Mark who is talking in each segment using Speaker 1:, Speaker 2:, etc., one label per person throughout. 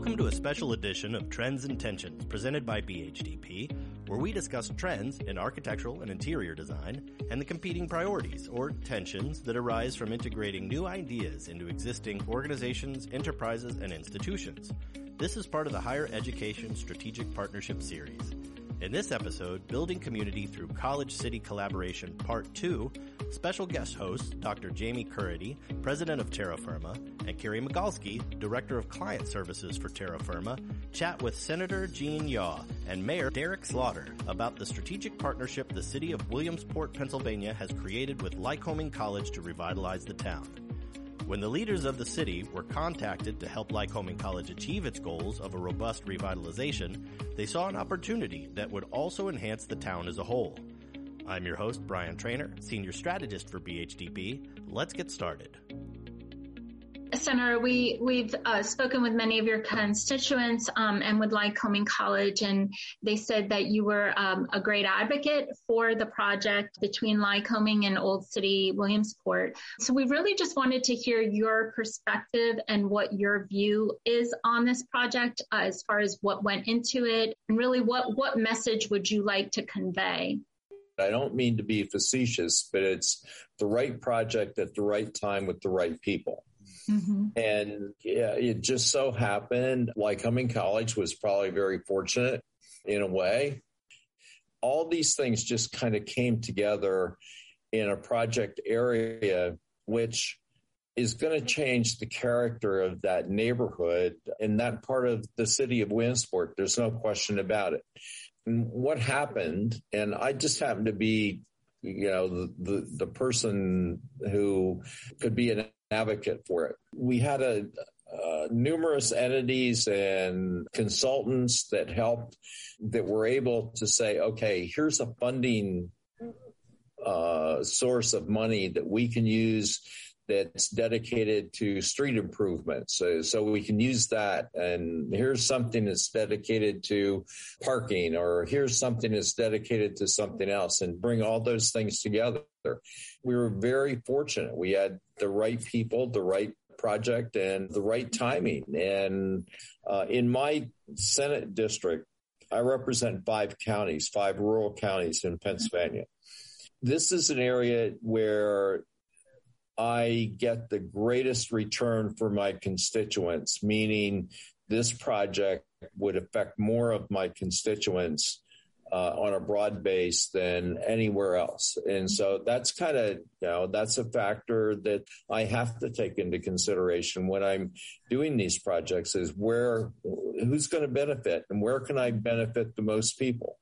Speaker 1: Welcome to a special edition of Trends and Tensions presented by BHDP, where we discuss trends in architectural and interior design and the competing priorities or tensions that arise from integrating new ideas into existing organizations, enterprises, and institutions. This is part of the Higher Education Strategic Partnership Series. In this episode, Building Community Through College City Collaboration Part 2, special guest hosts Dr. Jamie Caridi, President of Terra Firma, and Carrie Magalski, Director of Client Services for Terra Firma, chat with Senator Gene Yaw and Mayor Derek Slaughter about the strategic partnership the City of Williamsport, Pennsylvania has created with Lycoming College to revitalize the town. When the leaders of the city were contacted to help Lycoming College achieve its goals of a robust revitalization, they saw an opportunity that would also enhance the town as a whole. I'm your host, Brian Trainer, Senior Strategist for BHDP. Let's get started.
Speaker 2: Senator, we we've uh, spoken with many of your constituents um, and with Lycoming College, and they said that you were um, a great advocate for the project between Lycoming and Old City Williamsport. So we really just wanted to hear your perspective and what your view is on this project, uh, as far as what went into it, and really what what message would you like to convey?
Speaker 3: I don't mean to be facetious, but it's the right project at the right time with the right people. Mm-hmm. And yeah, it just so happened Lycoming College was probably very fortunate in a way. All these things just kind of came together in a project area, which is going to change the character of that neighborhood in that part of the city of Williamsport. There's no question about it. And what happened, and I just happened to be, you know, the, the, the person who could be an advocate for it. We had a, uh, numerous entities and consultants that helped that were able to say, okay, here's a funding uh, source of money that we can use that's dedicated to street improvements. So, so we can use that. And here's something that's dedicated to parking, or here's something that's dedicated to something else, and bring all those things together. We were very fortunate. We had the right people, the right project, and the right timing. And uh, in my Senate district, I represent five counties, five rural counties in Pennsylvania. This is an area where I get the greatest return for my constituents, meaning this project would affect more of my constituents uh, on a broad base than anywhere else. And so that's kind of, you know, that's a factor that I have to take into consideration when I'm doing these projects is where, who's going to benefit and where can I benefit the most people?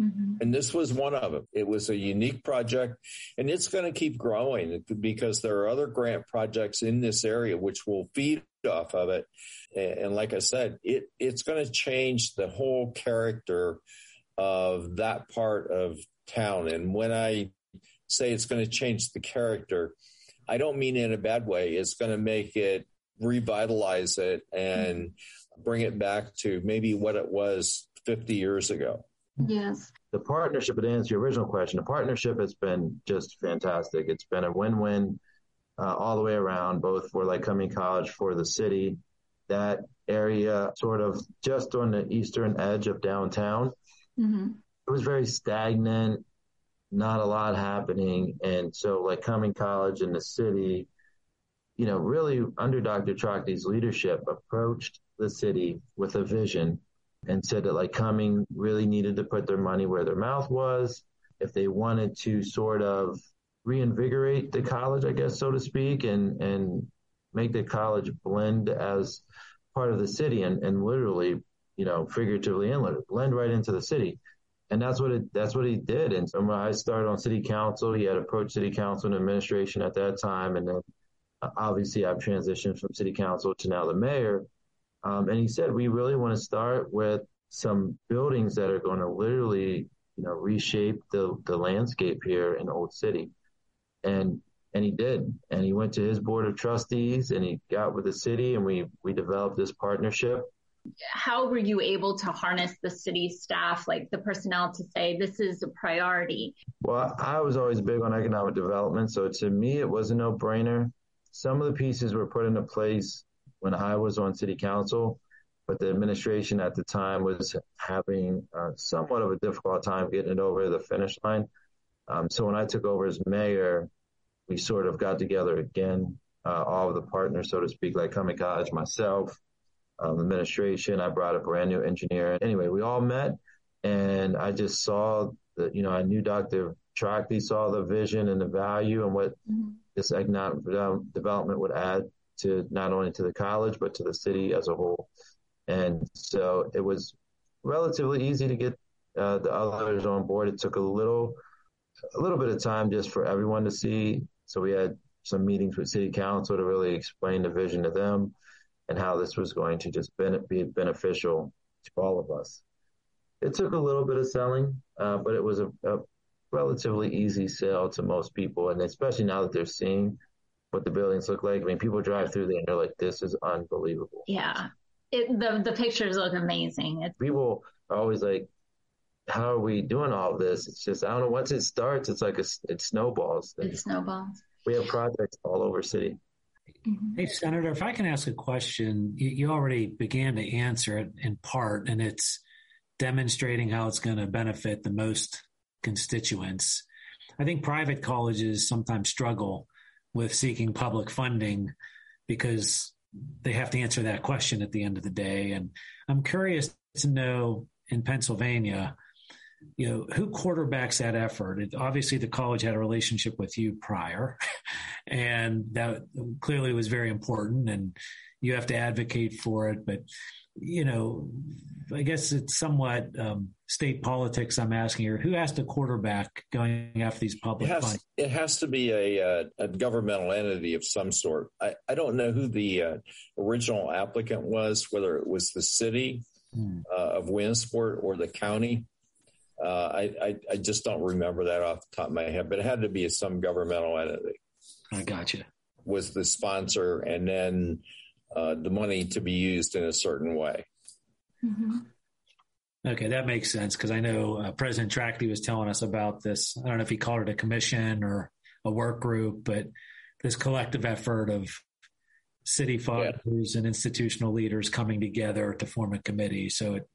Speaker 3: Mm-hmm. And this was one of them. It was a unique project and it's going to keep growing because there are other grant projects in this area which will feed off of it. And like I said, it, it's going to change the whole character of that part of town. And when I say it's going to change the character, I don't mean in a bad way. It's going to make it revitalize it and bring it back to maybe what it was 50 years ago.
Speaker 2: Yes.
Speaker 4: The partnership, to answer your original question, the partnership has been just fantastic. It's been a win-win uh, all the way around, both for Lycoming College, for the city. That area sort of just on the eastern edge of downtown. Mm-hmm. It was very stagnant, not a lot happening. And so Lycoming College and the city, you know, really under Dr. Trachte's leadership approached the city with a vision and said that Lycoming really needed to put their money where their mouth was. If they wanted to sort of reinvigorate the college, I guess, so to speak, and, and make the college blend as part of the city and, and literally, you know, figuratively and blend right into the city. And that's what it, that's what he did. And so when I started on city council, he had approached city council and administration at that time. And then obviously I've transitioned from city council to now the mayor. Um, and he said, we really want to start with some buildings that are going to literally, you know, reshape the, the landscape here in Old City. And, and he did. And he went to his board of trustees and he got with the city and we, we developed this partnership.
Speaker 2: How were you able to harness the city staff, like the personnel to say this is a priority?
Speaker 4: Well, I was always big on economic development. So to me, it was a no brainer. Some of the pieces were put into place when I was on city council. but the administration at the time was having uh, somewhat of a difficult time getting it over the finish line. Um, so when I took over as mayor, we sort of got together again, uh, all of the partners, so to speak, Lycoming College, myself, um, administration. I brought a brand new engineer. Anyway, we all met, and I just saw that, you know, I knew Dr. Trachte saw the vision and the value and what mm-hmm. this economic development would add to not only to the college but to the city as a whole. And so it was relatively easy to get uh, the others on board. It took a little a little bit of time just for everyone to see. So we had some meetings with city council to really explain the vision to them and how this was going to just be beneficial to all of us. It took a little bit of selling, uh, but it was a, a relatively easy sale to most people, and especially now that they're seeing what the buildings look like. I mean, people drive through there and they're like, "This is unbelievable."
Speaker 2: Yeah, it, the the pictures look amazing.
Speaker 4: It's- people are always like, "How are we doing all this?" It's just I don't know. Once it starts, it's like a, it snowballs.
Speaker 2: It snowballs.
Speaker 4: We have projects all over city.
Speaker 5: Mm-hmm. Hey, Senator, if I can ask a question, you, you already began to answer it in part, and it's demonstrating how it's going to benefit the most constituents. I think private colleges sometimes struggle with seeking public funding because they have to answer that question at the end of the day. And I'm curious to know in Pennsylvania, you know, who quarterbacks that effort? It, obviously, the college had a relationship with you prior, and that clearly was very important. And you have to advocate for it. But you know, I guess it's somewhat um, state politics. I'm asking here, who has to quarterback going after these public
Speaker 3: it has,
Speaker 5: funds?
Speaker 3: It has to be a, a, a, governmental entity of some sort. I, I don't know who the uh, original applicant was, whether it was the city hmm. uh, of Williamsport or the county. Uh, I, I, I just don't remember that off the top of my head, but it had to be some governmental entity.
Speaker 5: I gotcha.
Speaker 3: Was the sponsor, and then uh, the money to be used in a certain way.
Speaker 5: Mm-hmm. Okay, that makes sense because I know uh, President Trachte was telling us about this. I don't know if he called it a commission or a work group, but this collective effort of city fathers yeah. and institutional leaders coming together to form a committee. So it,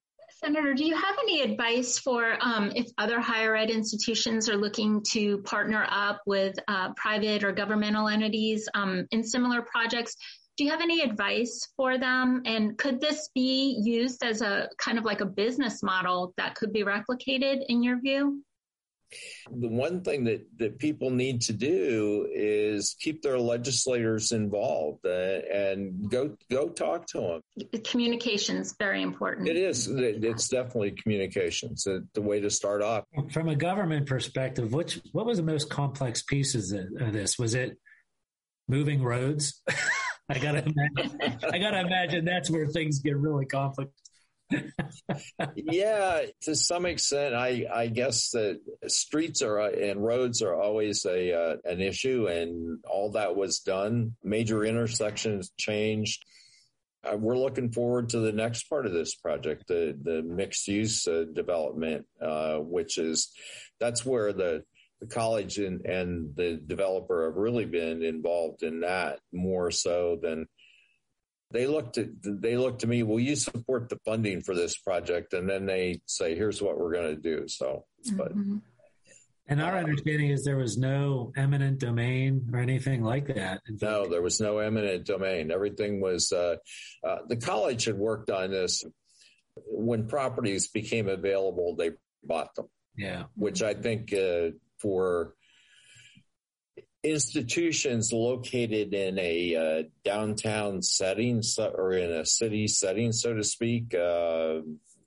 Speaker 2: Senator, do you have any advice for um, if other higher ed institutions are looking to partner up with uh, private or governmental entities um, in similar projects? Do you have any advice for them? And could this be used as a kind of like a business model that could be replicated in your view?
Speaker 3: The one thing that, that people need to do is keep their legislators involved uh, and go go talk to them.
Speaker 2: Communication is very important.
Speaker 3: It is. It's definitely communications. Uh, the way to start off.
Speaker 5: From a government perspective, which what was the most complex pieces of this? Was it moving roads? I gotta imagine, I gotta imagine that's where things get really complicated.
Speaker 3: yeah, to some extent, I I guess that streets are and roads are always a uh, an issue, and all that was done. Major intersections changed. Uh, we're looking forward to the next part of this project, the the mixed use uh, development, uh, which is that's where the the college and, and the developer have really been involved in that more so than they looked at they look to me will you support the funding for this project and then they say here's what we're going to do so mm-hmm. but
Speaker 5: and our understanding is there was no eminent domain or anything like that.
Speaker 3: No, there was no eminent domain. Everything was, uh, uh, the college had worked on this. When properties became available, they bought them.
Speaker 5: Yeah.
Speaker 3: Which I think uh, for institutions located in a uh, downtown setting so, or in a city setting, so to speak, uh,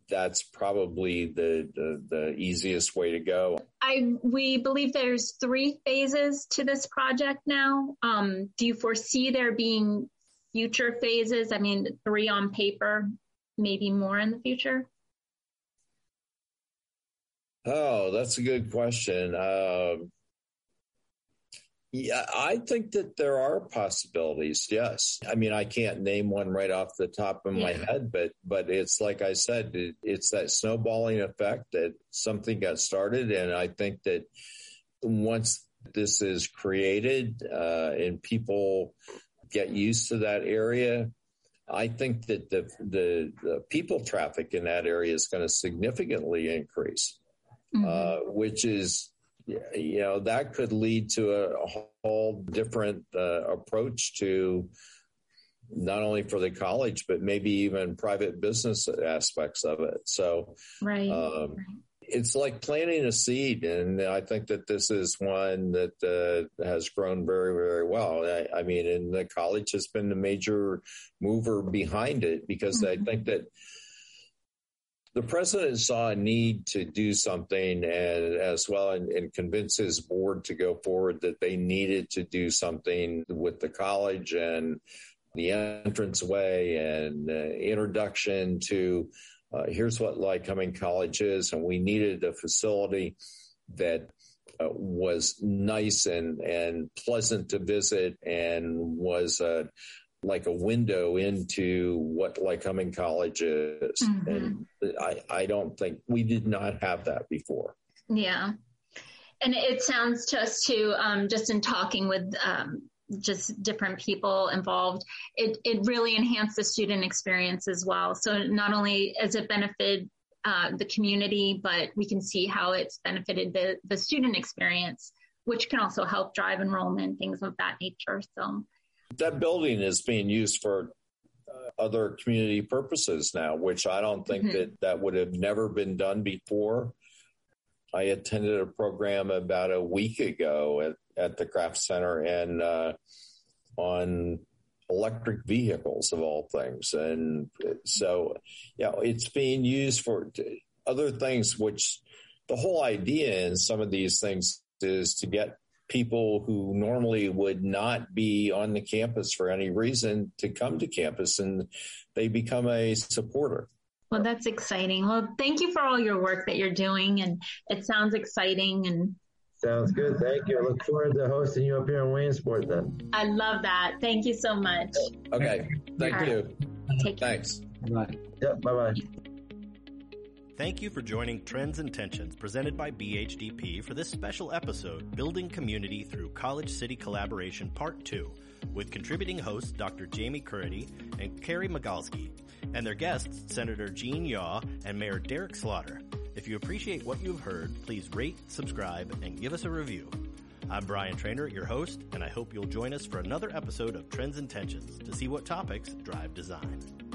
Speaker 3: that's probably the, the, the easiest way to go.
Speaker 2: I we believe there's three phases to this project now. Um, do you foresee there being future phases? I mean, three on paper, maybe more in the future.
Speaker 3: Oh, that's a good question. Uh, yeah, I think that there are possibilities. Yes, I mean I can't name one right off the top of my yeah. head, but but it's like I said, it, it's that snowballing effect that something got started, and I think that once this is created uh, and people get used to that area, I think that the, the, the people traffic in that area is going to significantly increase, mm-hmm. uh, which is, you know, that could lead to a, whole different uh, approach to not only for the college, but maybe even private business aspects of it. So,
Speaker 2: right. Um,
Speaker 3: it's like planting a seed, and I think that this is one that uh, has grown very, very well. I, I, mean, and the college has been the major mover behind it because mm-hmm. I think that the president saw a need to do something, and as well, and, and convince his board to go forward that they needed to do something with the college and the entranceway and uh, introduction to uh, here's what Lycoming College is, and we needed a facility that uh, was nice and and pleasant to visit and was uh, like a window into what Lycoming College is. Mm-hmm. And I, I don't think we did not have that before.
Speaker 2: Yeah. And it sounds to us too, um, just in talking with um, just different people involved, it, it really enhanced the student experience as well. So not only has it benefited uh, the community, but we can see how it's benefited the, the student experience, which can also help drive enrollment, things of that nature. So
Speaker 3: that building is being used for uh, other community purposes now, which I don't think mm-hmm. that that would have never been done before. I attended a program about a week ago at, at the Krapf Center and uh, on electric vehicles of all things. And so, yeah, it's being used for other things, which the whole idea in some of these things is to get people who normally would not be on the campus for any reason to come to campus and they become a supporter.
Speaker 2: Well, that's exciting. Well, thank you for all your work that you're doing, and it sounds exciting and.
Speaker 4: Sounds good. Thank you. I look forward to hosting you up here in Williamsport then.
Speaker 2: I love that. Thank you so much.
Speaker 3: Okay. Thank all you. Right. Take Thanks.
Speaker 4: Bye. Yep. Bye bye.
Speaker 1: Thank you for joining Trends and Tensions presented by BHDP for this special episode, Building Community Through College City Collaboration Part 2, with contributing hosts Dr. Jamie Caridi and Carrie Magalski and their guests, Senator Gene Yaw and Mayor Derek Slaughter. If you appreciate what you've heard, please rate, subscribe, and give us a review. I'm Brian Trainer, your host, and I hope you'll join us for another episode of Trends and Tensions to see what topics drive design.